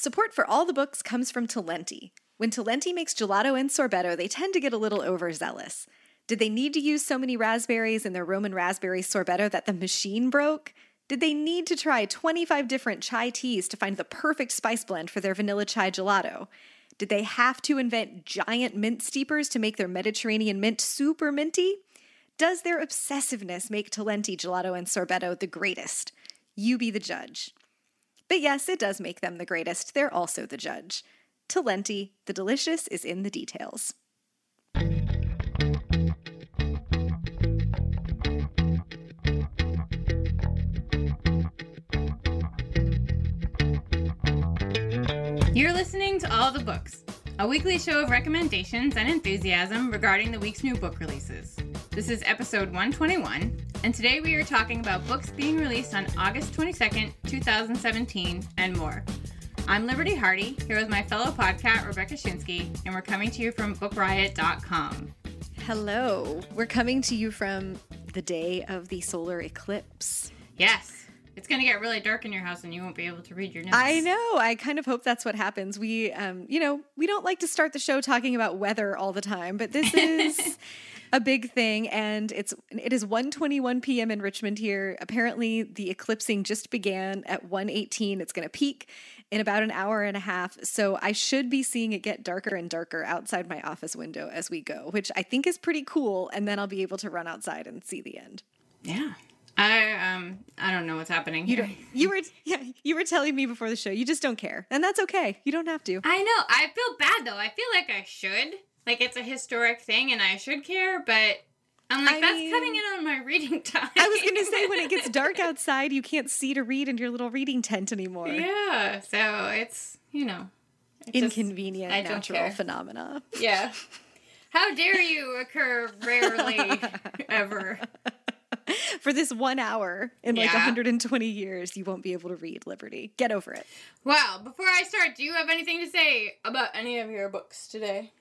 Support for all the books comes from Talenti. When Talenti makes gelato and sorbetto, they tend to get a little overzealous. Did they need to use so many raspberries in their Roman raspberry sorbetto that the machine broke? Did they need to try 25 different chai teas to find the perfect spice blend for their vanilla chai gelato? Did they have to invent giant mint steepers to make their Mediterranean mint super minty? Does their obsessiveness make Talenti gelato and sorbetto the greatest? You be the judge. But yes, it does make them the greatest. They're also the judge. Talenti, the delicious is in the details. You're listening to All the Books, a weekly show of recommendations and enthusiasm regarding the week's new book releases. This is episode 121, and today we are talking about books being released on August 22nd, 2017, and more. I'm Liberty Hardy, here with my fellow podcat, Rebecca Schinsky, and we're coming to you from BookRiot.com. Hello. We're coming to you from the day of the solar eclipse. Yes. It's going to get really dark in your house and you won't be able to read your notes. I know. I kind of hope that's what happens. We, um, you know, we don't like to start the show talking about weather all the time, but this is a big thing, and it's it is 1:21 p.m. in Richmond here. Apparently, the eclipsing just began at 1:18. It's going to peak in about an hour and a half, so I should be seeing it get darker and darker outside my office window as we go, which I think is pretty cool. And then I'll be able to run outside and see the end. Yeah. I um I don't know what's happening. You here. don't, you were yeah you were telling me before the show you just don't care and that's okay you don't have to I know. I feel bad though. I feel like I should. Like it's a historic thing and I should care, but I'm like I that's mean- cutting in on my reading time. I was gonna say when it gets dark outside you can't see to read in your little reading tent anymore yeah. So it's you know it's just- inconvenient I natural phenomena yeah. How dare you occur rarely ever? for this one hour in like 120 years you won't be able to read Liberty get over it Well, before I start, do you have anything to say about any of your books today?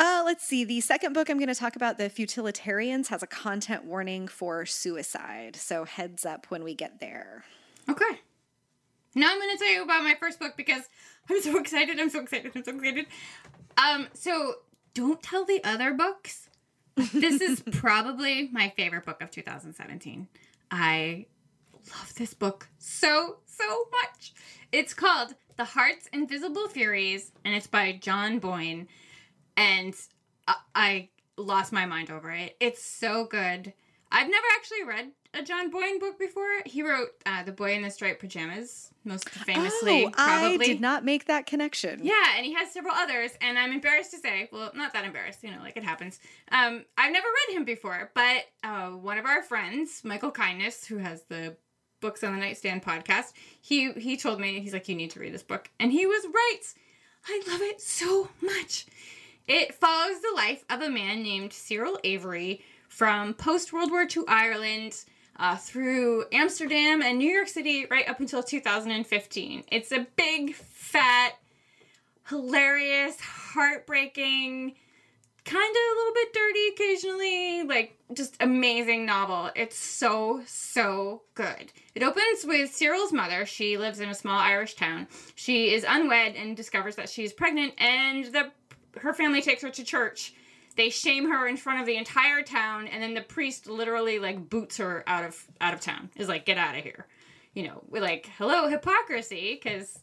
Uh, let's see the second book I'm going to talk about the Futilitarians has a content warning for suicide so heads up when we get there Okay. Now I'm going to tell you about my first book because I'm so excited. I'm so excited. I'm so excited. Um, so don't tell the other books. This is probably my favorite book of 2017. I love this book so, so much. It's called The Heart's Invisible Furies, and it's by John Boyne. And I, I lost my mind over it. It's so good. I've never actually read a John Boyne book before. He wrote uh, The Boy in the Striped Pajamas, most famously, oh, probably. I did not make that connection Yeah, and he has several others, and I'm embarrassed to say, well, not that embarrassed, you know, like it happens. Um, I've never read him before, but uh, one of our friends, Michael Kindness, who has the Books on the Nightstand podcast, he he told me he's like, you need to read this book, and he was right. I love it so much. It follows the life of a man named Cyril Avery from post World War II Ireland uh, through Amsterdam and New York City right up until 2015. It's a big, fat, hilarious, heartbreaking, kind of a little bit dirty occasionally, like just amazing novel. It's so, so good. It opens with Cyril's mother. She lives in a small Irish town. She is unwed and discovers that she's pregnant, and the her family takes her to church. They shame her in front of the entire town, and then the priest literally like boots her out of out of town. Is like, get out of here. You know, we're like, hello hypocrisy, because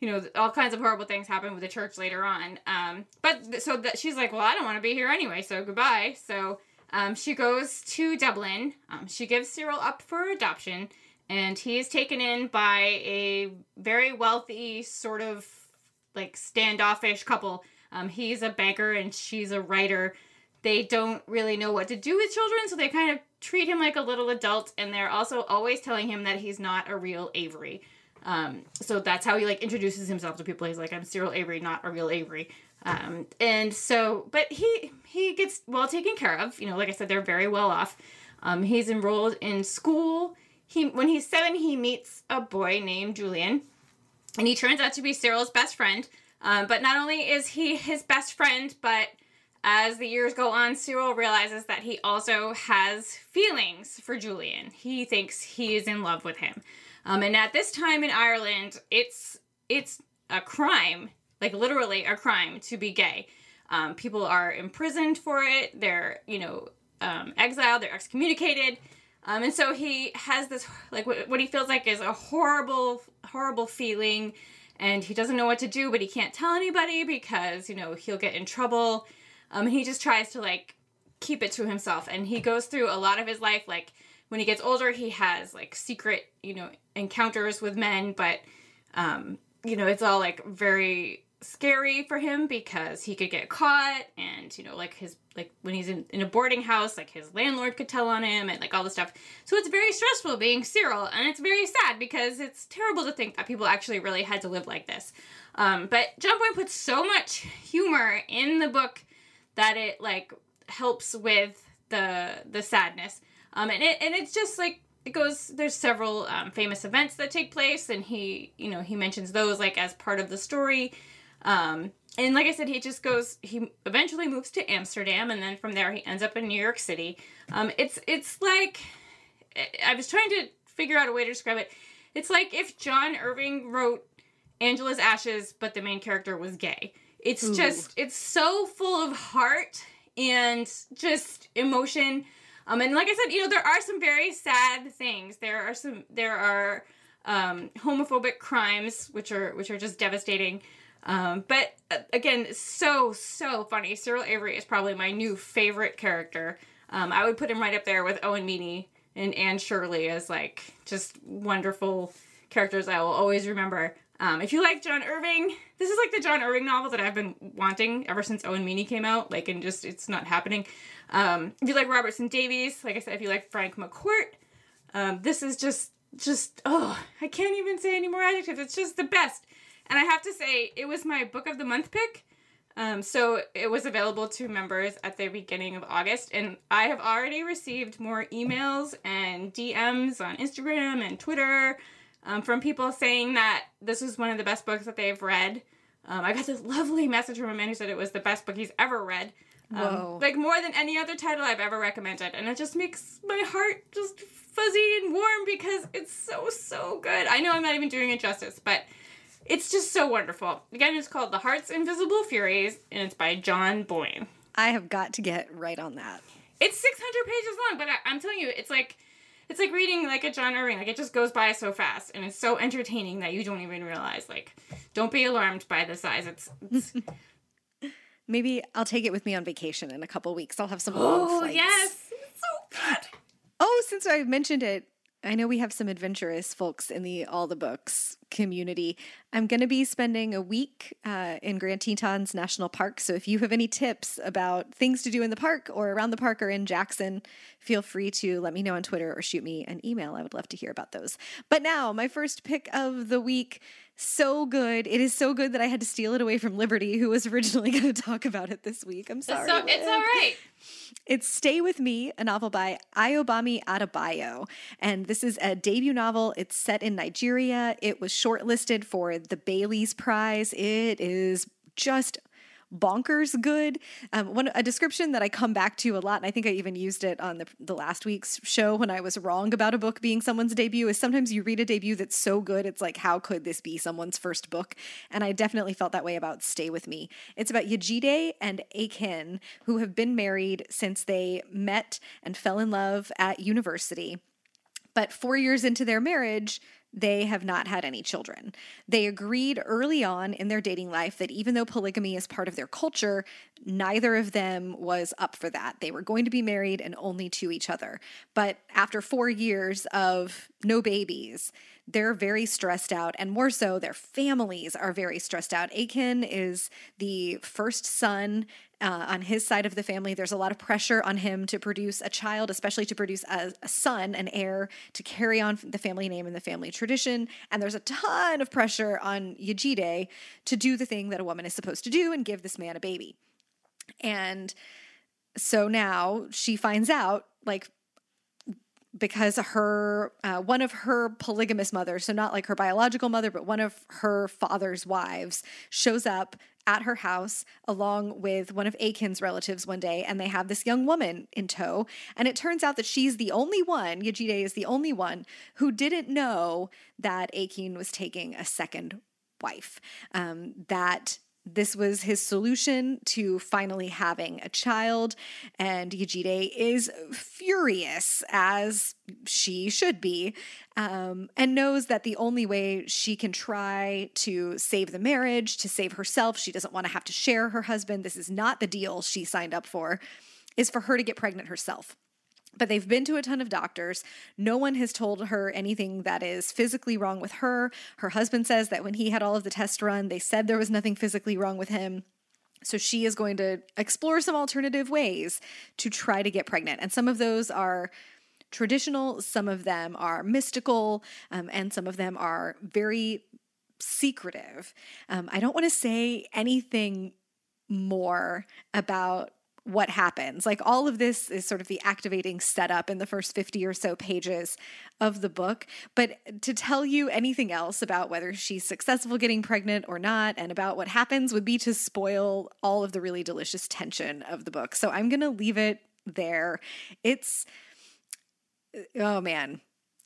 you know all kinds of horrible things happen with the church later on. Um, but so that she's like, well, I don't want to be here anyway, so goodbye. So um, she goes to Dublin. Um, she gives Cyril up for adoption, and he is taken in by a very wealthy sort of like standoffish couple. Um, he's a banker and she's a writer. They don't really know what to do with children, so they kind of treat him like a little adult, and they're also always telling him that he's not a real Avery. Um, so that's how he like introduces himself to people. He's like, "I'm Cyril Avery, not a real Avery." Um, and so, but he he gets well taken care of. You know, like I said, they're very well off. Um, he's enrolled in school. He when he's seven, he meets a boy named Julian, and he turns out to be Cyril's best friend. Um, but not only is he his best friend, but as the years go on, Cyril realizes that he also has feelings for Julian. He thinks he is in love with him. Um, and at this time in Ireland, it's it's a crime, like literally a crime to be gay. Um, people are imprisoned for it. They're, you know, um, exiled. They're excommunicated. Um, and so he has this, like, what, what he feels like is a horrible, horrible feeling. And he doesn't know what to do, but he can't tell anybody because, you know, he'll get in trouble. Um, and he just tries to, like, keep it to himself. And he goes through a lot of his life, like, when he gets older, he has, like, secret, you know, encounters with men, but, um, you know, it's all, like, very scary for him because he could get caught and you know like his like when he's in, in a boarding house like his landlord could tell on him and like all this stuff. So it's very stressful being cyril and it's very sad because it's terrible to think that people actually really had to live like this. Um, but john boyne puts so much humor in the book that it like helps with the the sadness. Um, and it and it's just like it goes there's several um, famous events that take place and he you know he mentions those like as part of the story um, and like I said, he just goes. He eventually moves to Amsterdam, and then from there he ends up in New York City. Um, it's it's like I was trying to figure out a way to describe it. It's like if John Irving wrote Angela's Ashes, but the main character was gay. It's Ooh. just it's so full of heart and just emotion. Um, and like I said, you know, there are some very sad things. There are some there are um, homophobic crimes, which are which are just devastating. Um, but uh, again, so so funny. Cyril Avery is probably my new favorite character. Um, I would put him right up there with Owen Meany and Anne Shirley as like just wonderful characters I will always remember. Um, if you like John Irving, this is like the John Irving novel that I've been wanting ever since Owen Meany came out. Like, and just it's not happening. Um, if you like Robertson Davies, like I said, if you like Frank McCourt, um, this is just just oh, I can't even say any more adjectives. It's just the best. And I have to say, it was my book of the month pick. Um, so it was available to members at the beginning of August, and I have already received more emails and DMs on Instagram and Twitter um, from people saying that this was one of the best books that they've read. Um, I got this lovely message from a man who said it was the best book he's ever read. Um, Whoa. Like more than any other title I've ever recommended. And it just makes my heart just fuzzy and warm because it's so, so good. I know I'm not even doing it justice, but it's just so wonderful. Again, it's called The Heart's Invisible Furies, and it's by John Boyne. I have got to get right on that. It's 600 pages long, but I, am telling you, it's like it's like reading like a John Irving. Like it just goes by so fast, and it's so entertaining that you don't even realize. Like, don't be alarmed by the size. It's. it's... Maybe I'll take it with me on vacation in a couple weeks. I'll have some oh, yes, it's so good. Oh, since I mentioned it, I know we have some adventurous folks in the All the Books community. I'm going to be spending a week uh, in Grand Tetons National Park. So if you have any tips about things to do in the park or around the park or in Jackson, feel free to let me know on Twitter or shoot me an email. I would love to hear about those. But now, my first pick of the week so good. It is so good that I had to steal it away from Liberty, who was originally going to talk about it this week. I'm sorry. It's, so, it's all right. It's Stay With Me, a novel by Ayobami Adebayo. And this is a debut novel. It's set in Nigeria. It was shortlisted for the Bailey's Prize. It is just bonkers good. Um, one a description that I come back to a lot, and I think I even used it on the the last week's show when I was wrong about a book being someone's debut. Is sometimes you read a debut that's so good, it's like how could this be someone's first book? And I definitely felt that way about Stay with Me. It's about Yejide and Akin who have been married since they met and fell in love at university. But four years into their marriage, they have not had any children. They agreed early on in their dating life that even though polygamy is part of their culture, neither of them was up for that. They were going to be married and only to each other. But after four years of no babies, they're very stressed out, and more so, their families are very stressed out. Akin is the first son uh, on his side of the family. There's a lot of pressure on him to produce a child, especially to produce a, a son, an heir, to carry on the family name and the family tradition. And there's a ton of pressure on Yejide to do the thing that a woman is supposed to do and give this man a baby. And so now she finds out, like, because her uh, one of her polygamous mothers so not like her biological mother but one of her father's wives shows up at her house along with one of Akin's relatives one day, and they have this young woman in tow. And it turns out that she's the only one, Yejide is the only one, who didn't know that Akin was taking a second wife. Um, that this was his solution to finally having a child. And Yejide is furious, as she should be, um, and knows that the only way she can try to save the marriage, to save herself, she doesn't want to have to share her husband. This is not the deal she signed up for, is for her to get pregnant herself. But they've been to a ton of doctors. No one has told her anything that is physically wrong with her. Her husband says that when he had all of the tests run, they said there was nothing physically wrong with him. So she is going to explore some alternative ways to try to get pregnant. And some of those are traditional, some of them are mystical, um, and some of them are very secretive. Um, I don't want to say anything more about what happens. Like all of this is sort of the activating setup in the first 50 or so pages of the book. But to tell you anything else about whether she's successful getting pregnant or not and about what happens would be to spoil all of the really delicious tension of the book. So I'm going to leave it there. It's, oh man,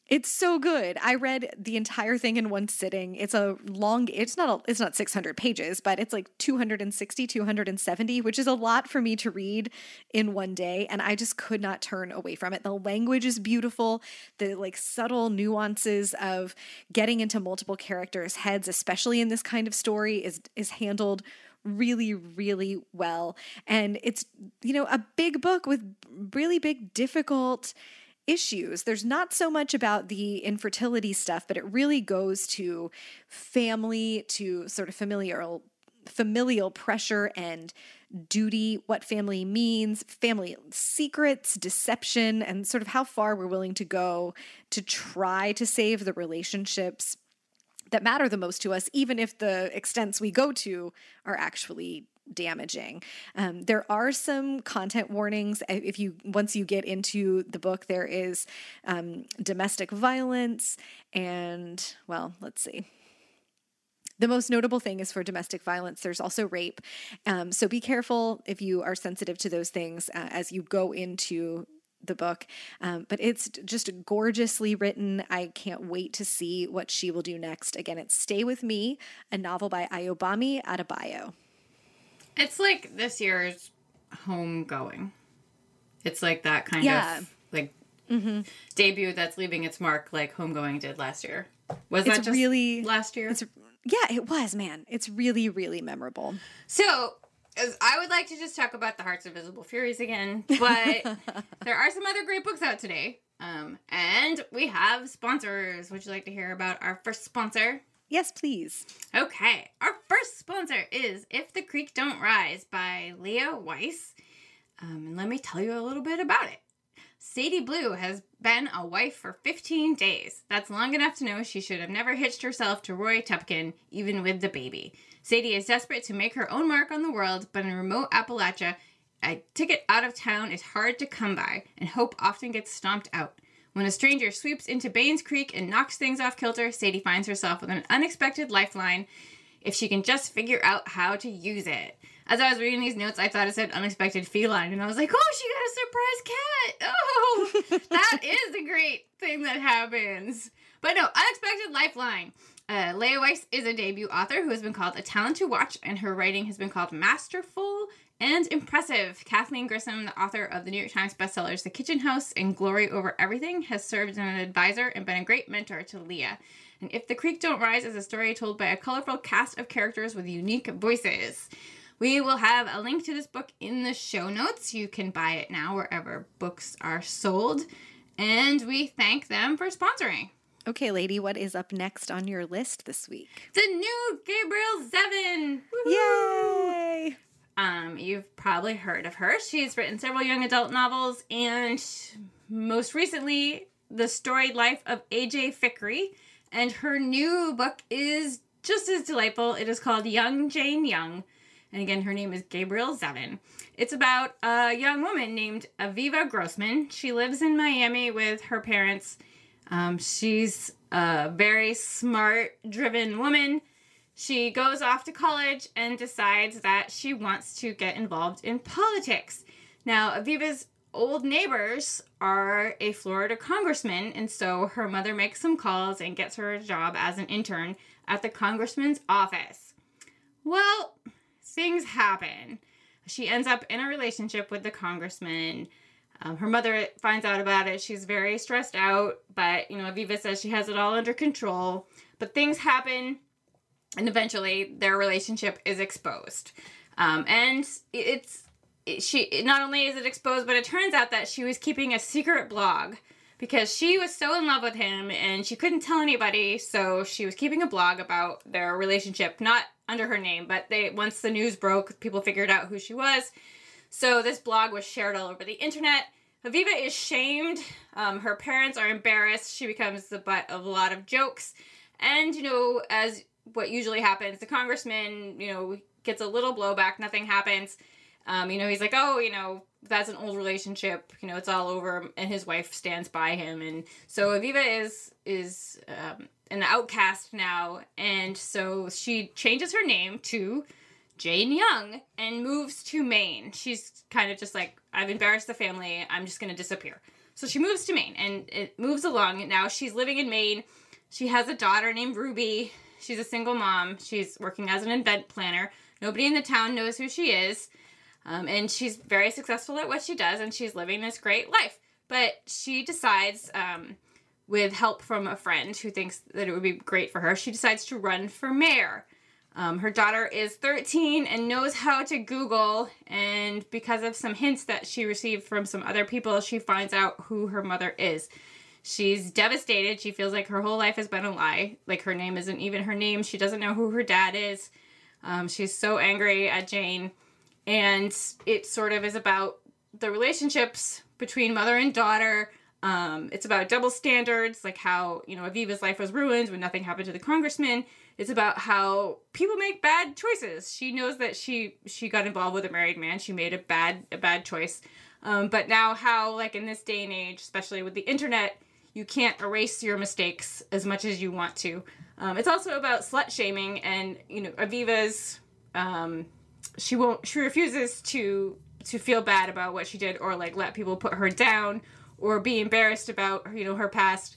it's so good. I read the entire thing in one sitting. It's a long it's not a, it's not 600 pages, but it's like 260, 270, which is a lot for me to read in one day and I just could not turn away from it. The language is beautiful. The like subtle nuances of getting into multiple characters' heads, especially in this kind of story is is handled really really well. And it's you know, a big book with really big difficult issues. There's not so much about the infertility stuff, but it really goes to family, to sort of familial familial pressure and duty, what family means, family secrets, deception, and sort of how far we're willing to go to try to save the relationships that matter the most to us, even if the extents we go to are actually damaging. Um, there are some content warnings. If you once you get into the book, there is um, domestic violence and well, let's see. The most notable thing is for domestic violence. There's also rape. Um, so be careful if you are sensitive to those things uh, as you go into the book. Um, but it's just gorgeously written. I can't wait to see what she will do next. Again, it's Stay With Me, a novel by Ayobami Adebayo. It's like this year's homegoing. It's like that kind Yeah. of like mm-hmm. debut that's leaving its mark like homegoing did last year. Was It's that just really- last year? It's yeah, it was, man. It's really, really memorable. So, I would like to just talk about the Hearts of Visible Furies again, but there are some other great books out today. Um, and we have sponsors. Would you like to hear about our first sponsor? Yes, please. Okay, our first sponsor is If the Creek Don't Rise by Leah Weiss. Um, and let me tell you a little bit about it. Sadie Blue has been a wife for 15 days. That's long enough to know she should have never hitched herself to Roy Tupkin, even with the baby. Sadie is desperate to make her own mark on the world, but in remote Appalachia, a ticket out of town is hard to come by, and hope often gets stomped out. When a stranger sweeps into Baines Creek and knocks things off kilter, Sadie finds herself with an unexpected lifeline if she can just figure out how to use it. As I was reading these notes, I thought it said unexpected feline, and I was like, oh, she got a surprise cat. Oh, that is a great thing that happens. But no, unexpected lifeline. Uh, Leah Weiss is a debut author who has been called a talent to watch, and her writing has been called masterful and impressive. Kathleen Grissom, the author of the New York Times bestsellers The Kitchen House and Glory Over Everything, has served as an advisor and been a great mentor to Leah. And If the Creek Don't Rise is a story told by a colorful cast of characters with unique voices. We will have a link to this book in the show notes. You can buy it now wherever books are sold. And we thank them for sponsoring. Okay, lady, what is up next on your list this week? The new Gabrielle Zevin. Woohoo! Yay! Um, you've probably heard of her. She's written several young adult novels and most recently, The Storied Life of AJ Fikry. And her new book is just as delightful. It is called Young Jane Young. And again, her name is Gabrielle Zevin. It's about a young woman named Aviva Grossman. She lives in Miami with her parents. Um, she's a very smart, driven woman. She goes off to college and decides that she wants to get involved in politics. Now, Aviva's old neighbors are a Florida congressman, and so her mother makes some calls and gets her a job as an intern at the congressman's office. Well, things happen. She ends up in a relationship with the congressman. Um, her mother finds out about it. She's very stressed out, but you know, Aviva says she has it all under control. But things happen, and eventually their relationship is exposed. Um, and it's it, she not only is it exposed, but it turns out that she was keeping a secret blog because she was so in love with him and she couldn't tell anybody. So she was keeping a blog about their relationship, not under her name, but they once the news broke, people figured out who she was. So this blog was shared all over the internet. Aviva is shamed. Um, her parents are embarrassed. She becomes the butt of a lot of jokes. And, you know, as what usually happens, the congressman, you know, gets a little blowback, nothing happens. Um, you know, he's like, oh, you know, that's an old relationship. You know, it's all over, and his wife stands by him, and so Aviva is is um, an outcast now, and so she changes her name to Jane Young and moves to Maine. She's kind of just like, I've embarrassed the family. I'm just gonna disappear. So she moves to Maine, and it moves along. Now she's living in Maine. She has a daughter named Ruby. She's a single mom. She's working as an event planner. Nobody in the town knows who she is. Um, and she's very successful at what she does, and she's living this great life. But she decides, um, with help from a friend who thinks that it would be great for her, she decides to run for mayor. Um, her daughter is 13 and knows how to Google, and because of some hints that she received from some other people, she finds out who her mother is. She's devastated. She feels like her whole life has been a lie. Like her name isn't even her name. She doesn't know who her dad is. Um, she's so angry at Jane and it sort of is about the relationships between mother and daughter. Um, it's about double standards, like how you know Aviva's life was ruined when nothing happened to the congressman. It's about how people make bad choices. She knows that she she got involved with a married man. She made a bad a bad choice. Um, but now how like in this day and age, especially with the internet, you can't erase your mistakes as much as you want to. Um, it's also about slut shaming and you know Aviva's um, she won't she refuses to to feel bad about what she did or like let people put her down or be embarrassed about you know her past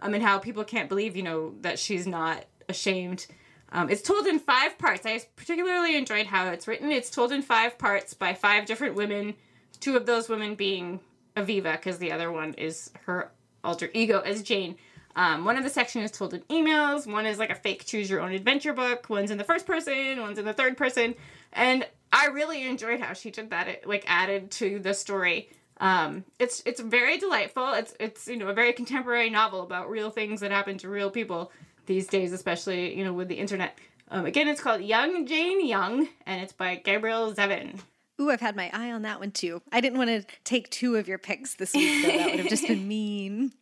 um and how people can't believe you know that she's not ashamed. Um, it's told in five parts. I particularly enjoyed how it's written. It's told in five parts by five different women two of those women being aviva because the other one is her alter ego as jane um, one of the sections is told in emails one is like a fake choose your own adventure book one's in the first person one's in the third person and I really enjoyed how she did that. It like added to the story. Um, it's it's very delightful. It's it's you know a very contemporary novel about real things that happen to real people these days, especially you know with the internet. Um, again, it's called Young Jane Young, and it's by Gabrielle Zevin. Ooh, I've had my eye on that one too. I didn't want to take two of your picks this week, though. That would have just been mean.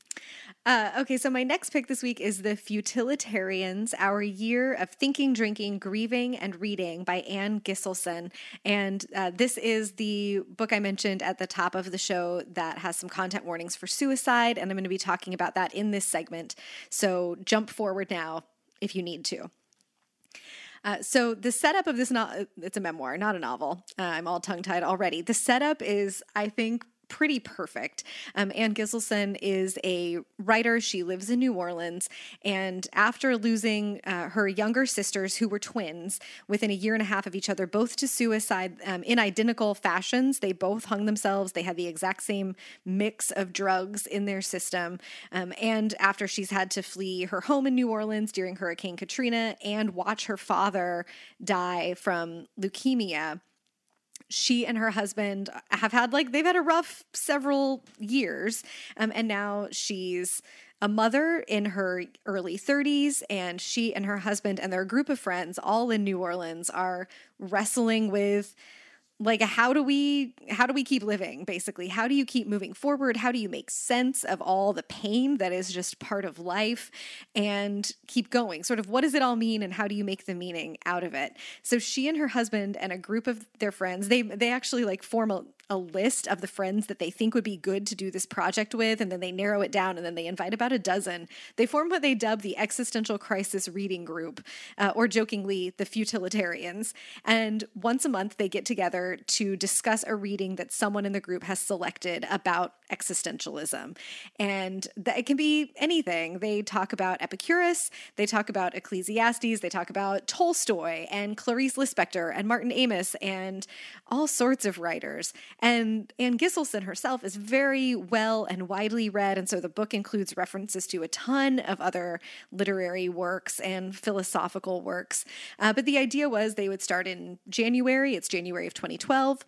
Uh, okay, so my next pick this week is The Futilitarians Our Year of Thinking, Drinking, Grieving, and Reading by Anne Gisleson. And uh, this is the book I mentioned at the top of the show that has some content warnings for suicide. And I'm going to be talking about that in this segment. So jump forward now if you need to. Uh, so the setup of this no- it's a memoir, not a novel. Uh, I'm all tongue tied already. The setup is, I think, pretty perfect. Um, Anne Gisleson is a writer. She lives in New Orleans. And after losing uh, her younger sisters, who were twins, within a year and a half of each other, both to suicide um, in identical fashions, they both hung themselves. They had the exact same mix of drugs in their system. Um, and after she's had to flee her home in New Orleans during Hurricane Katrina and watch her father die from leukemia she and her husband have had like they've had a rough several years um, and now she's a mother in her early 30s and she and her husband and their group of friends all in new orleans are wrestling with like how do we how do we keep living basically? How do you keep moving forward? How do you make sense of all the pain that is just part of life and keep going? Sort of what does it all mean and how do you make the meaning out of it? So she and her husband and a group of their friends they they actually like form a, a list of the friends that they think would be good to do this project with, and then they narrow it down, and then they invite about a dozen. They form what they dub the Existential Crisis Reading Group, uh, or jokingly, the Futilitarians. And once a month, they get together to discuss a reading that someone in the group has selected about existentialism. And that it can be anything. They talk about Epicurus, they talk about Ecclesiastes, they talk about Tolstoy and Clarice Lispector and Martin Amis and all sorts of writers. And Anne Gisleson herself is very well and widely read. And so the book includes references to a ton of other literary works and philosophical works. Uh, but the idea was they would start in January, it's January of 2012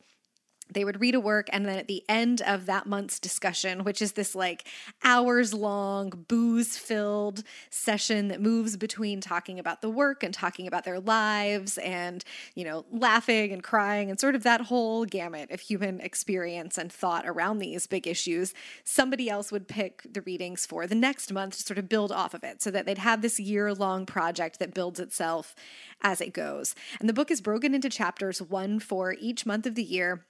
they would read a work and then at the end of that month's discussion which is this like hours long booze filled session that moves between talking about the work and talking about their lives and you know laughing and crying and sort of that whole gamut of human experience and thought around these big issues somebody else would pick the readings for the next month to sort of build off of it so that they'd have this year long project that builds itself as it goes. And the book is broken into chapters one for each month of the year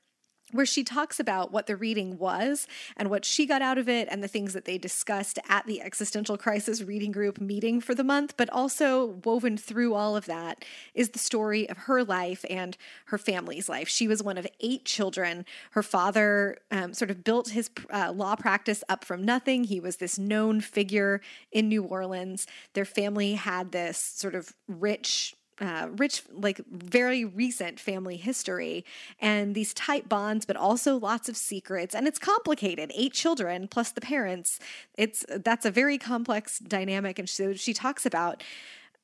where she talks about what the reading was and what she got out of it and the things that they discussed at the existential crisis reading group meeting for the month but also woven through all of that is the story of her life and her family's life. She was one of eight children. Her father um, sort of built his uh, law practice up from nothing. He was this known figure in new orleans. Their family had this sort of rich uh, rich, like very recent family history and these tight bonds, but also lots of secrets. And it's complicated. Eight children plus the parents. It's that's a very complex dynamic. And so she talks about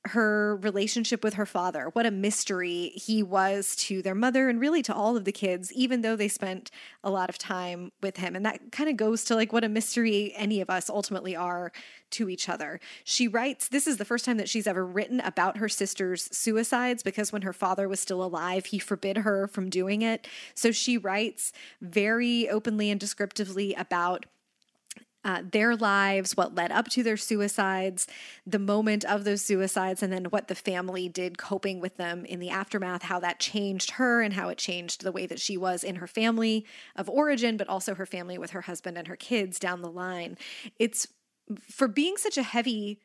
her relationship with her father, what a mystery he was to their mother and really to all of the kids, even though they spent a lot of time with him. And that kind of goes to like what a mystery any of us ultimately are to each other. She writes, this is the first time that she's ever written about her sister's suicides because when her father was still alive, he forbid her from doing it. So she writes very openly and descriptively about uh, their lives, what led up to their suicides, the moment of those suicides, and then what the family did coping with them in the aftermath, how that changed her and how it changed the way that she was in her family of origin, but also her family with her husband and her kids down the line. It's for being such a heavy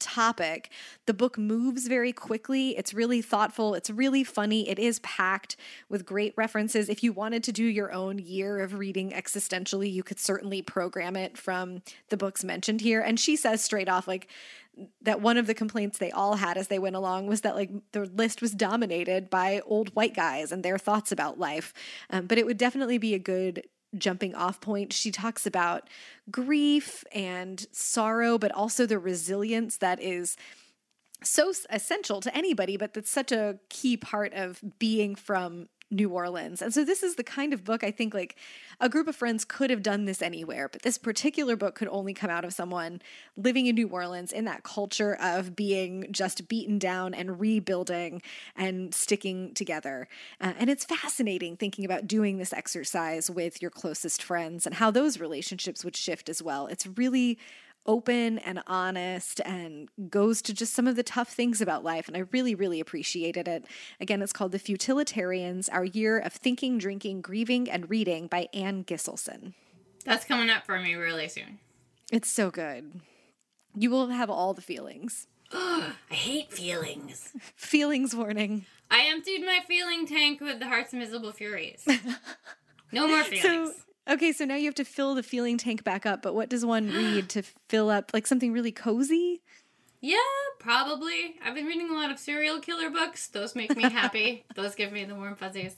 topic. The book moves very quickly. It's really thoughtful. It's really funny. It is packed with great references. If you wanted to do your own year of reading existentially, you could certainly program it from the books mentioned here. And she says straight off, like, that one of the complaints they all had as they went along was that like the list was dominated by old white guys and their thoughts about life. Um, but it would definitely be a good jumping off point. She talks about grief and sorrow, but also the resilience that is so essential to anybody, but that's such a key part of being from New Orleans. And so this is the kind of book I think like a group of friends could have done this anywhere, but this particular book could only come out of someone living in New Orleans in that culture of being just beaten down and rebuilding and sticking together. Uh, and it's fascinating thinking about doing this exercise with your closest friends and how those relationships would shift as well. It's really open and honest and goes to just some of the tough things about life. And I really, really appreciated it. Again, it's called The Futilitarians Our Year of Thinking, Drinking, Grieving, and Reading by Anne Gisleson. That's coming up for me really soon. It's so good. You will have all the feelings. I hate feelings. feelings warning. I emptied my feeling tank with the Hearts of Miserable Furies. No more feelings. So, Okay, so now you have to fill the feeling tank back up, but what does one read to fill up like something really cozy? Yeah, probably. I've been reading a lot of serial killer books. Those make me happy. Those give me the warm fuzzies.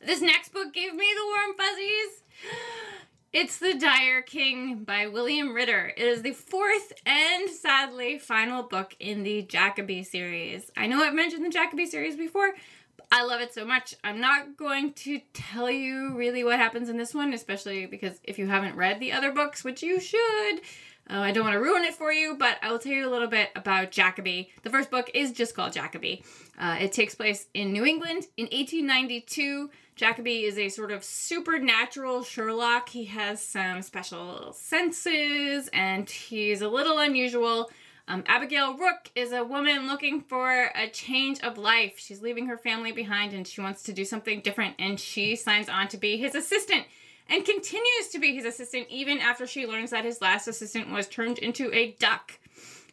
This next book gave me the warm fuzzies. It's The Dire King by William Ritter. It is the fourth and sadly final book in the Jackaby series. I know I've mentioned the Jackaby series before, I love it so much. I'm not going to tell you really what happens in this one, especially because if you haven't read the other books, which you should, uh, I don't want to ruin it for you, but I will tell you a little bit about Jackaby. The first book is just called Jackaby. Uh, it takes place in New England in 1892. Jackaby is a sort of supernatural Sherlock. He has some special senses and he's a little unusual. Um, Abigail Rook is a woman looking for a change of life. She's leaving her family behind and she wants to do something different, and she signs on to be his assistant and continues to be his assistant even after she learns that his last assistant was turned into a duck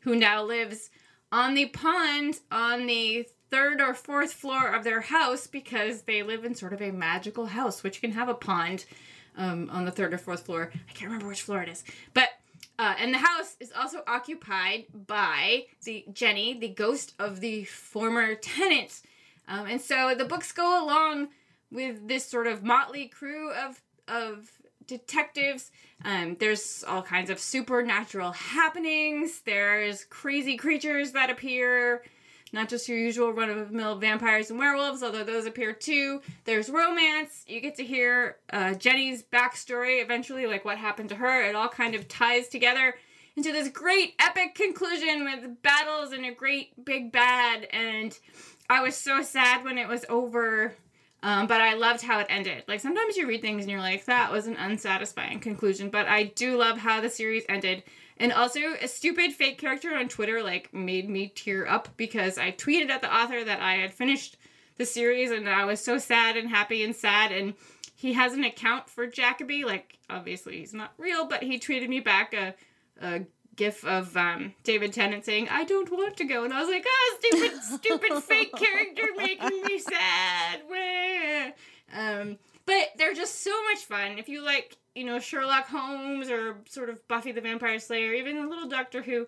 who now lives on the pond on the third or fourth floor of their house because they live in sort of a magical house which can have a pond um, on the third or fourth floor. I can't remember which floor it is, but uh, and the house is also occupied by the Jenny, the ghost of the former tenant. Um, and so the books go along with this sort of motley crew of of detectives. Um, there's all kinds of supernatural happenings. There's crazy creatures that appear not just your usual run of the mill vampires and werewolves, although those appear too. There's romance. You get to hear uh, Jenny's backstory eventually, like what happened to her. It all kind of ties together into this great epic conclusion with battles and a great big bad. And I was so sad when it was over. Um, but I loved how it ended. Like sometimes you read things and you're like, that was an unsatisfying conclusion. But I do love how the series ended. And also, a stupid fake character on Twitter like made me tear up because I tweeted at the author that I had finished the series and I was so sad and happy and sad. And he has an account for Jackaby. Like, obviously, he's not real, but he tweeted me back a, a gif of um, David Tennant saying, I don't want to go. And I was like, oh, stupid, stupid fake character making me sad. Um, but they're just so much fun. If you like you know, Sherlock Holmes or sort of Buffy the Vampire Slayer, even a little Doctor Who.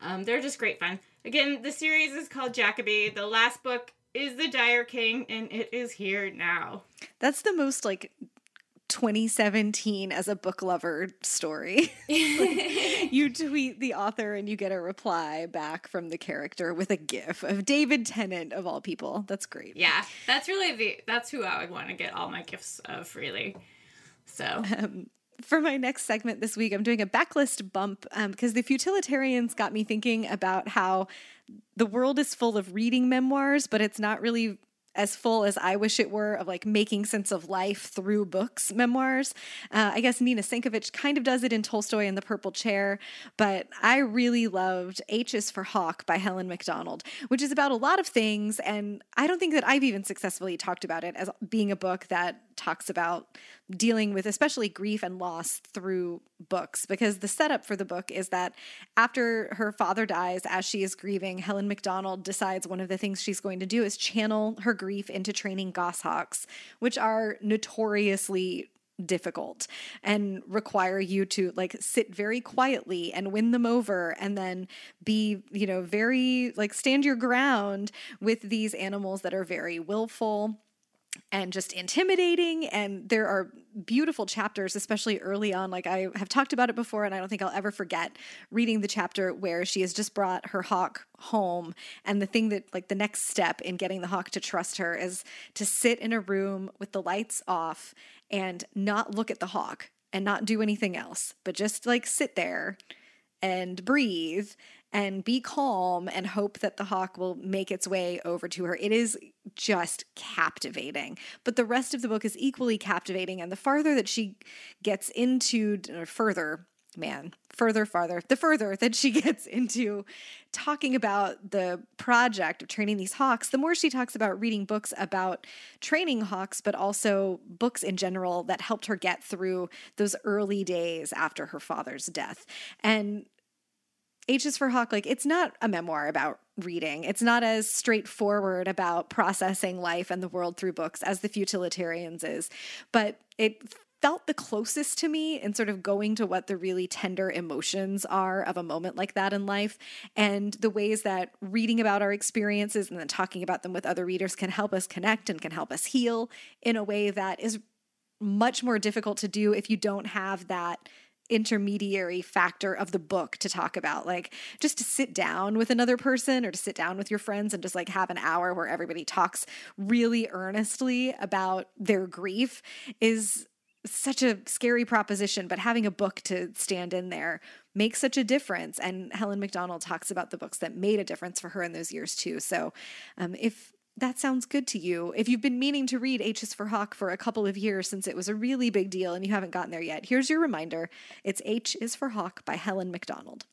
Um, they're just great fun. Again, the series is called Jackaby. The last book is The Dire King, and it is here now. That's the most like 2017 as a book lover story. like, you tweet the author and you get a reply back from the character with a gif of David Tennant of all people. That's great. Yeah, that's really the that's who I would want to get all my gifts of really. So. Um, for my next segment this week, I'm doing a backlist bump because um, the futilitarians got me thinking about how the world is full of reading memoirs, but it's not really as full as I wish it were of like making sense of life through books memoirs. Uh, I guess Nina Sankovitch kind of does it in Tolstoy and the Purple Chair, but I really loved H is for Hawk by Helen Macdonald, which is about a lot of things. And I don't think that I've even successfully talked about it as being a book that talks about dealing with especially grief and loss through books because the setup for the book is that after her father dies as she is grieving helen macdonald decides one of the things she's going to do is channel her grief into training goshawks which are notoriously difficult and require you to like sit very quietly and win them over and then be you know very like stand your ground with these animals that are very willful and just intimidating. And there are beautiful chapters, especially early on. Like I have talked about it before, and I don't think I'll ever forget reading the chapter where she has just brought her hawk home. And the thing that, like, the next step in getting the hawk to trust her is to sit in a room with the lights off and not look at the hawk and not do anything else, but just like sit there and breathe and be calm and hope that the hawk will make its way over to her. It is just captivating. But the rest of the book is equally captivating. And the farther that she gets into, or further, man, further, farther, the further that she gets into talking about the project of training these hawks, the more she talks about reading books about training hawks, but also books in general that helped her get through those early days after her father's death. And H is for Hawk, like it's not a memoir about reading. It's not as straightforward about processing life and the world through books as the Futilitarians is, but it felt the closest to me in sort of going to what the really tender emotions are of a moment like that in life and the ways that reading about our experiences and then talking about them with other readers can help us connect and can help us heal in a way that is much more difficult to do if you don't have that intermediary factor of the book to talk about like just to sit down with another person or to sit down with your friends and just like have an hour where everybody talks really earnestly about their grief is such a scary proposition but having a book to stand in there makes such a difference. And helen macdonald talks about the books that made a difference for her in those years too. So um, if that sounds good to you. If you've been meaning to read H is for Hawk for a couple of years since it was a really big deal and you haven't gotten there yet, here's your reminder. It's H is for Hawk by Helen Macdonald.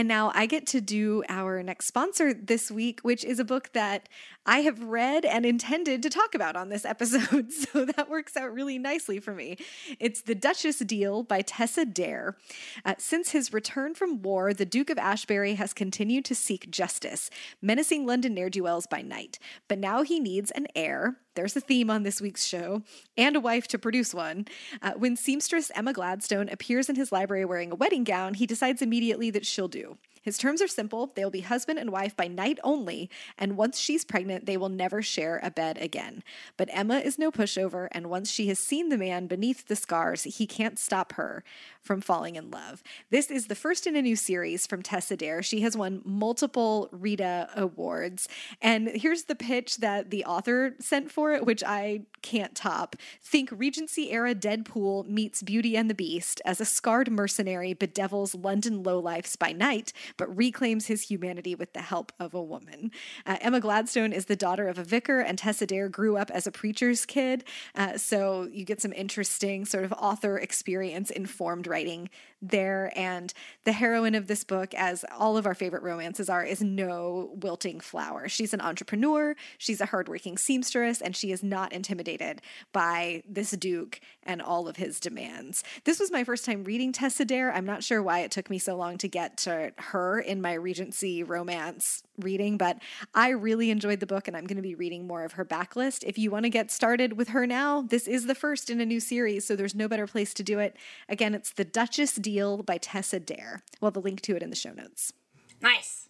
And now I get to do our next sponsor this week, which is a book that I have read and intended to talk about on this episode. So that works out really nicely for me. It's The Duchess Deal by Tessa Dare. Uh, since his return from war, the Duke of Ashbury has continued to seek justice, menacing London ne'er do wells by night. But now he needs an heir there's a theme on this week's show, and a wife to produce one. Uh, when seamstress Emma Gladstone appears in his library wearing a wedding gown, he decides immediately that she'll do. His terms are simple they will be husband and wife by night only, and once she's pregnant, they will never share a bed again. But Emma is no pushover, and once she has seen the man beneath the scars, he can't stop her from falling in love. This is the first in a new series from Tessa Dare. She has won multiple Rita Awards. And here's the pitch that the author sent for it, which I can't top. Think Regency era Deadpool meets Beauty and the Beast as a scarred mercenary bedevils London lowlifes by night but reclaims his humanity with the help of a woman. Uh, Emma Gladstone is the daughter of a vicar, and Tessa Dare grew up as a preacher's kid. Uh, so you get some interesting sort of author experience informed writing there. And the heroine of this book, as all of our favorite romances are, is no wilting flower. She's an entrepreneur, she's a hardworking seamstress, and she is not intimidated by this Duke and all of his demands. This was my first time reading Tessa Dare. I'm not sure why it took me so long to get to her in my Regency romance reading, but I really enjoyed the book and I'm going to be reading more of her backlist. If you want to get started with her now, this is the first in a new series, so there's no better place to do it. Again, it's The Duchess Deal by Tessa Dare. We'll have a link to it in the show notes. Nice.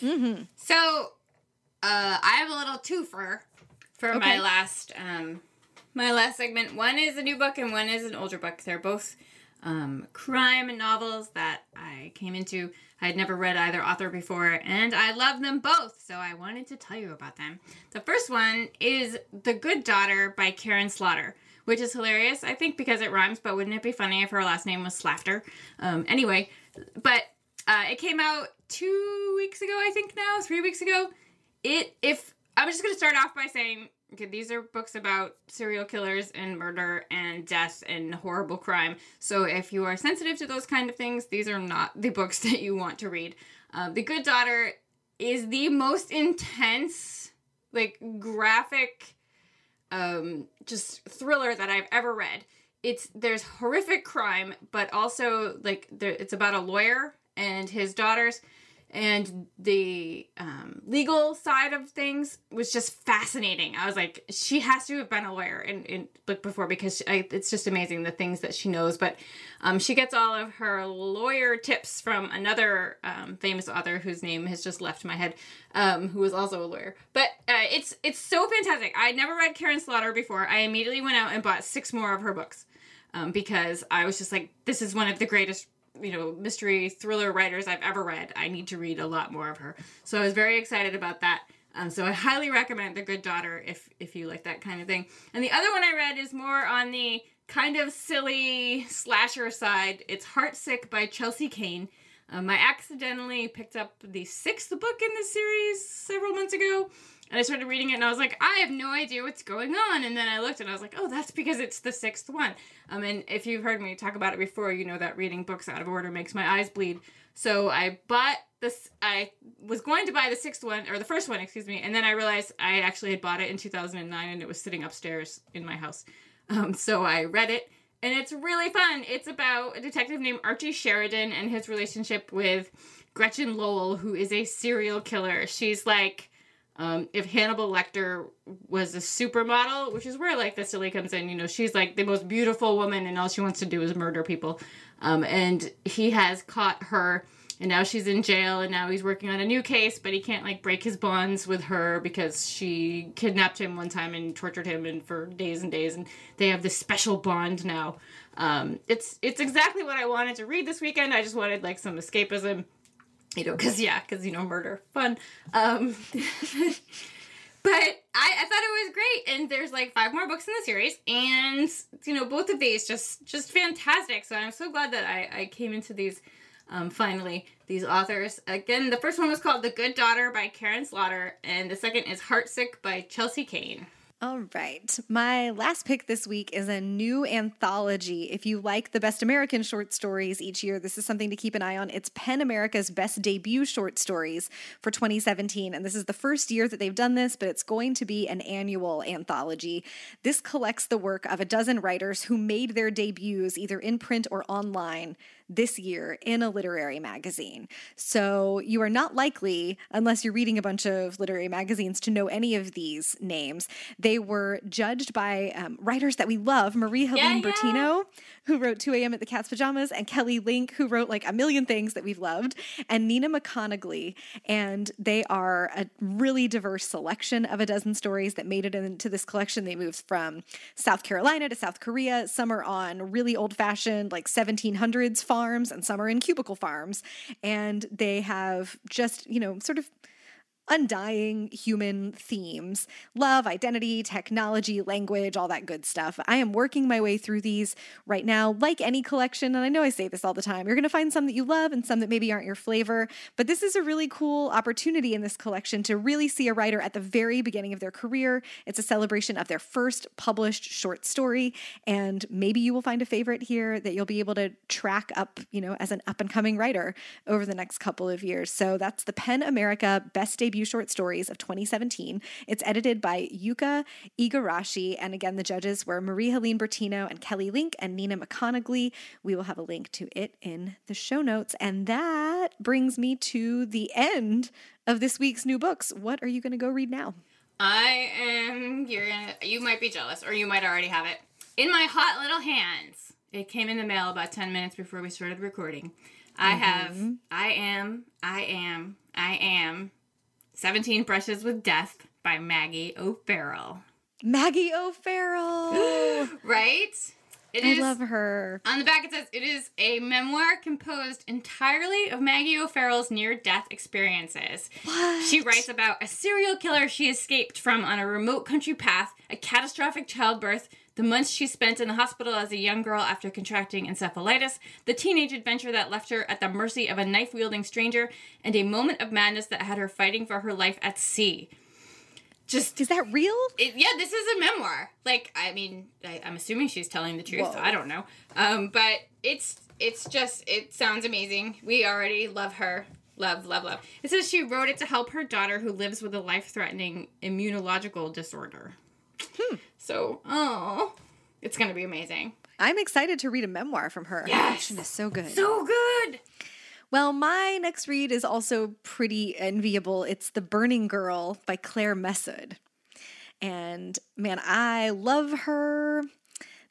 Mm-hmm. So, uh, I have a little twofer for okay. my last um, my last segment. One is a new book and one is an older book. They're both um, crime novels that I came into I had never read either author before, and I love them both, so I wanted to tell you about them. The first one is The Good Daughter by Karin Slaughter, which is hilarious, I think, because it rhymes, but wouldn't it be funny if her last name was Slafter? Um, anyway, but uh, it came out two weeks ago, I think now, three weeks ago. It, if, I'm just going to start off by saying Okay, these are books about serial killers and murder and death and horrible crime. So if you are sensitive to those kind of things, these are not the books that you want to read. Uh, the Good Daughter is the most intense, like graphic, um, just thriller that I've ever read. It's there's horrific crime, but also like there, it's about a lawyer and his daughters and the um, legal side of things was just fascinating. I was like, she has to have been a lawyer in, in book before because she, I, it's just amazing the things that she knows. But um, she gets all of her lawyer tips from another um, famous author whose name has just left my head, um, who was also a lawyer. But uh, it's it's so fantastic. I never read Karin Slaughter before. I immediately went out and bought six more of her books. Um, because I was just like, this is one of the greatest you know mystery thriller writers I've ever read. I need to read a lot more of her. So I was very excited about that. Um, so I highly recommend The Good Daughter if if you like that kind of thing. And the other one I read is more on the kind of silly slasher side. It's Heartsick by Chelsea Cain. Um, I accidentally picked up the sixth book in this series several months ago, and I started reading it and I was like, I have no idea what's going on. And then I looked and I was like, oh, that's because it's the sixth one. Um, and if you've heard me talk about it before, you know that reading books out of order makes my eyes bleed. So I bought this, I was going to buy the sixth one, or the first one, excuse me. And then I realized I actually had bought it in 2009 and it was sitting upstairs in my house. Um, so I read it and it's really fun. It's about a detective named Archie Sheridan and his relationship with Gretchen Lowell, who is a serial killer. She's like, um, if Hannibal Lecter was a supermodel, which is where like the silly comes in, you know, she's like the most beautiful woman and all she wants to do is murder people. Um, and he has caught her and now she's in jail and now he's working on a new case, but he can't like break his bonds with her because she kidnapped him one time and tortured him and for days and days and they have this special bond now. Um, it's it's exactly what I wanted to read this weekend. I just wanted like some escapism you know, because yeah, because you know, murder, fun. Um, but I, I thought it was great, and there's like five more books in the series, and you know, both of these just just fantastic. So I'm so glad that I I came into these. Um, finally, these authors. Again, the first one was called The Good Daughter by Karin Slaughter, and the second is Heartsick by Chelsea Cain. All right. My last pick this week is a new anthology. If you like the best American short stories each year, this is something to keep an eye on. It's PEN America's Best Debut Short Stories for 2017. And this is the first year that they've done this, but it's going to be an annual anthology. This collects the work of a dozen writers who made their debuts either in print or online this year in a literary magazine. So you are not likely, unless you're reading a bunch of literary magazines, to know any of these names. They were judged by um, writers that we love Marie Helene yeah, Bertino, yeah. who wrote 2 a.m. at the Cat's Pajamas, and Kelly Link, who wrote like a million things that we've loved, and Nina McConigley. And they are a really diverse selection of a dozen stories that made it into this collection. They moved from South Carolina to South Korea. Some are on really old fashioned, like 1700s farms and some are in cubicle farms. And they have just, you know, sort of undying human themes love, identity, technology, language, all that good stuff. I am working my way through these right now, like any collection. And I know I say this all the time. You're going to find some that you love and some that maybe aren't your flavor. But this is a really cool opportunity in this collection to really see a writer at the very beginning of their career. It's a celebration of their first published short story. And maybe you will find a favorite here that you'll be able to track up, you know, as an up and coming writer over the next couple of years. So that's the PEN America Best Debut debut short stories of 2017. It's edited by Yuka Igarashi. And again, the judges were Marie Helene Bertino and Kelly Link and Nina McConigley. We will have a link to it in the show notes. And that brings me to the end of this week's new books. What are you going to go read now? I am. You're gonna. You might be jealous, or you might already have it in my hot little hands. It came in the mail about ten minutes before we started recording. I mm-hmm. have. I am. I am. I am 17 Brushes with Death by Maggie O'Farrell. Maggie O'Farrell! right? It I is, love her. On the back it says it is a memoir composed entirely of Maggie O'Farrell's near-death experiences. What? She writes about a serial killer she escaped from on a remote country path, a catastrophic childbirth, the months she spent in the hospital as a young girl after contracting encephalitis, the teenage adventure that left her at the mercy of a knife wielding stranger, and a moment of madness that had her fighting for her life at sea. Just is that real? It, yeah, this is a memoir. Like, I mean, I, am assuming she's telling the truth. Whoa. I don't know, um, but it's it's just it sounds amazing. We already love her. Love, love, love. It says she wrote it to help her daughter who lives with a life threatening immunological disorder. Hmm. So, oh, it's going to be amazing. I'm excited to read a memoir from her. Yes. Her is so good. So good. Well, my next read is also pretty enviable. It's The Burning Girl by Claire Messud. And man, I love her.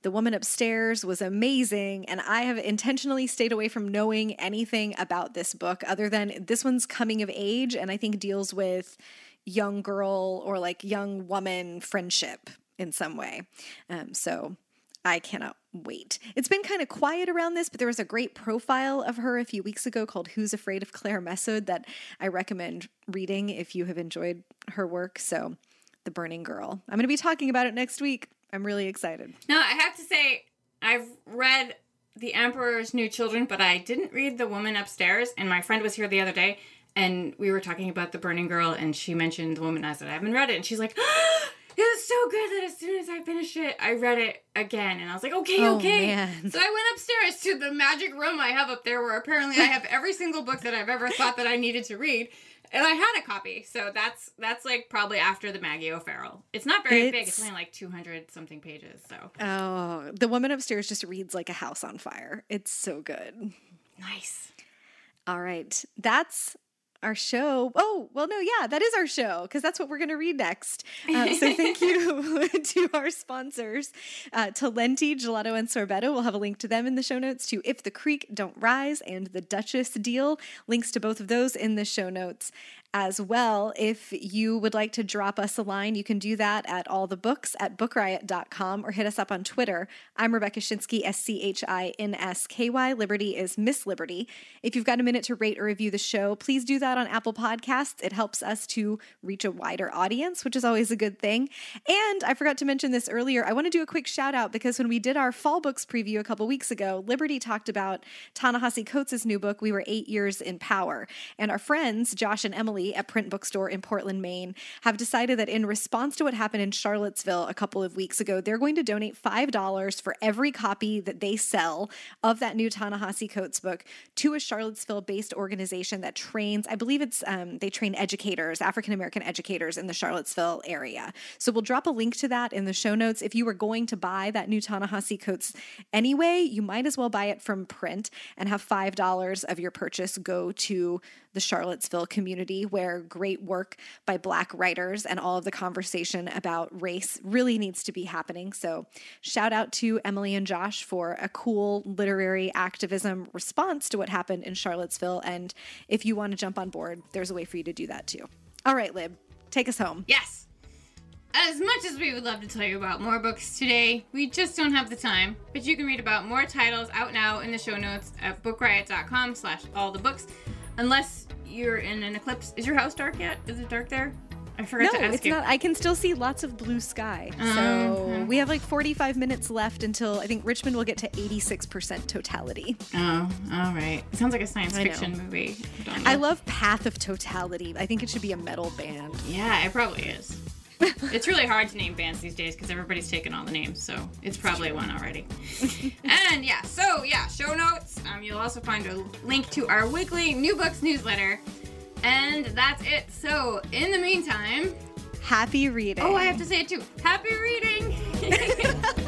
The Woman Upstairs was amazing, and I have intentionally stayed away from knowing anything about this book other than this one's coming of age and I think deals with young girl or like young woman friendship in some way. Um, so I cannot wait. It's been kind of quiet around this, but there was a great profile of her a few weeks ago called Who's Afraid of Claire Messud that I recommend reading if you have enjoyed her work. So, The Burning Girl. I'm going to be talking about it next week. I'm really excited. No, I have to say, I've read The Emperor's New Children, but I didn't read The Woman Upstairs. And my friend was here the other day and we were talking about The Burning Girl, and she mentioned The Woman. I said, I haven't read it. And she's like, was so good that as soon as I finished it, I read it again. And I was like, okay, oh, okay. Man. So I went upstairs to the magic room I have up there where apparently I have every single book that I've ever thought that I needed to read. And I had a copy. So that's that's like probably after the Maggie O'Farrell. It's not very it's... big. It's only like 200 something pages. So Oh, The Woman Upstairs just reads like a house on fire. It's so good. Nice. All right. That's our show. Oh, well, no, yeah, that is our show because that's what we're going to read next. Uh, so thank you to our sponsors, uh, Talenti, Gelato, and Sorbetto. We'll have a link to them in the show notes to If the Creek Don't Rise and the Duchess Deal. Links to both of those in the show notes as well. If you would like to drop us a line, you can do that at all the books at bookriot.com or hit us up on Twitter. I'm Rebecca Schinsky, S C H I N S K Y. Liberty is Miss Liberty. If you've got a minute to rate or review the show, please do that on Apple Podcasts. It helps us to reach a wider audience, which is always a good thing. And I forgot to mention this earlier. I want to do a quick shout out because when we did our fall books preview a couple weeks ago, Liberty talked about Ta-Nehisi Coates' new book, We Were Eight Years in Power. And our friends, Josh and Emily, At Print Bookstore in Portland, Maine, have decided that in response to what happened in Charlottesville a couple of weeks ago, they're going to donate $5 for every copy that they sell of that new Ta-Nehisi Coates book to a Charlottesville based organization that trains, I believe it's, um, they train educators, African American educators in the Charlottesville area. So we'll drop a link to that in the show notes. If you were going to buy that new Ta-Nehisi Coates anyway, you might as well buy it from print and have $5 of your purchase go to the Charlottesville community, where great work by Black writers and all of the conversation about race really needs to be happening. So, shout out to Emily and Josh for a cool literary activism response to what happened in Charlottesville. And if you want to jump on board, there's a way for you to do that too. All right, Lib, take us home. Yes. As much as we would love to tell you about more books today, we just don't have the time. But you can read about more titles out now in the show notes at bookriot.com slash all the books. Unless you're in an eclipse. Is your house dark yet? Is it dark there? I forgot no, to ask it's you. not. I can still see lots of blue sky. Oh, so okay. we have like 45 minutes left until I think Richmond will get to 86% totality. Oh, all right. It sounds like a science I fiction movie. don't I love Path of Totality. I think it should be a metal band. Yeah, it probably is. it's really hard to name bands these days because everybody's taken all the names, so it's probably one already. and yeah, so yeah, show notes. Um, you'll also find a link to our weekly new books newsletter. And that's it. So in the meantime, Happy reading. oh, I have to say it too. Happy reading.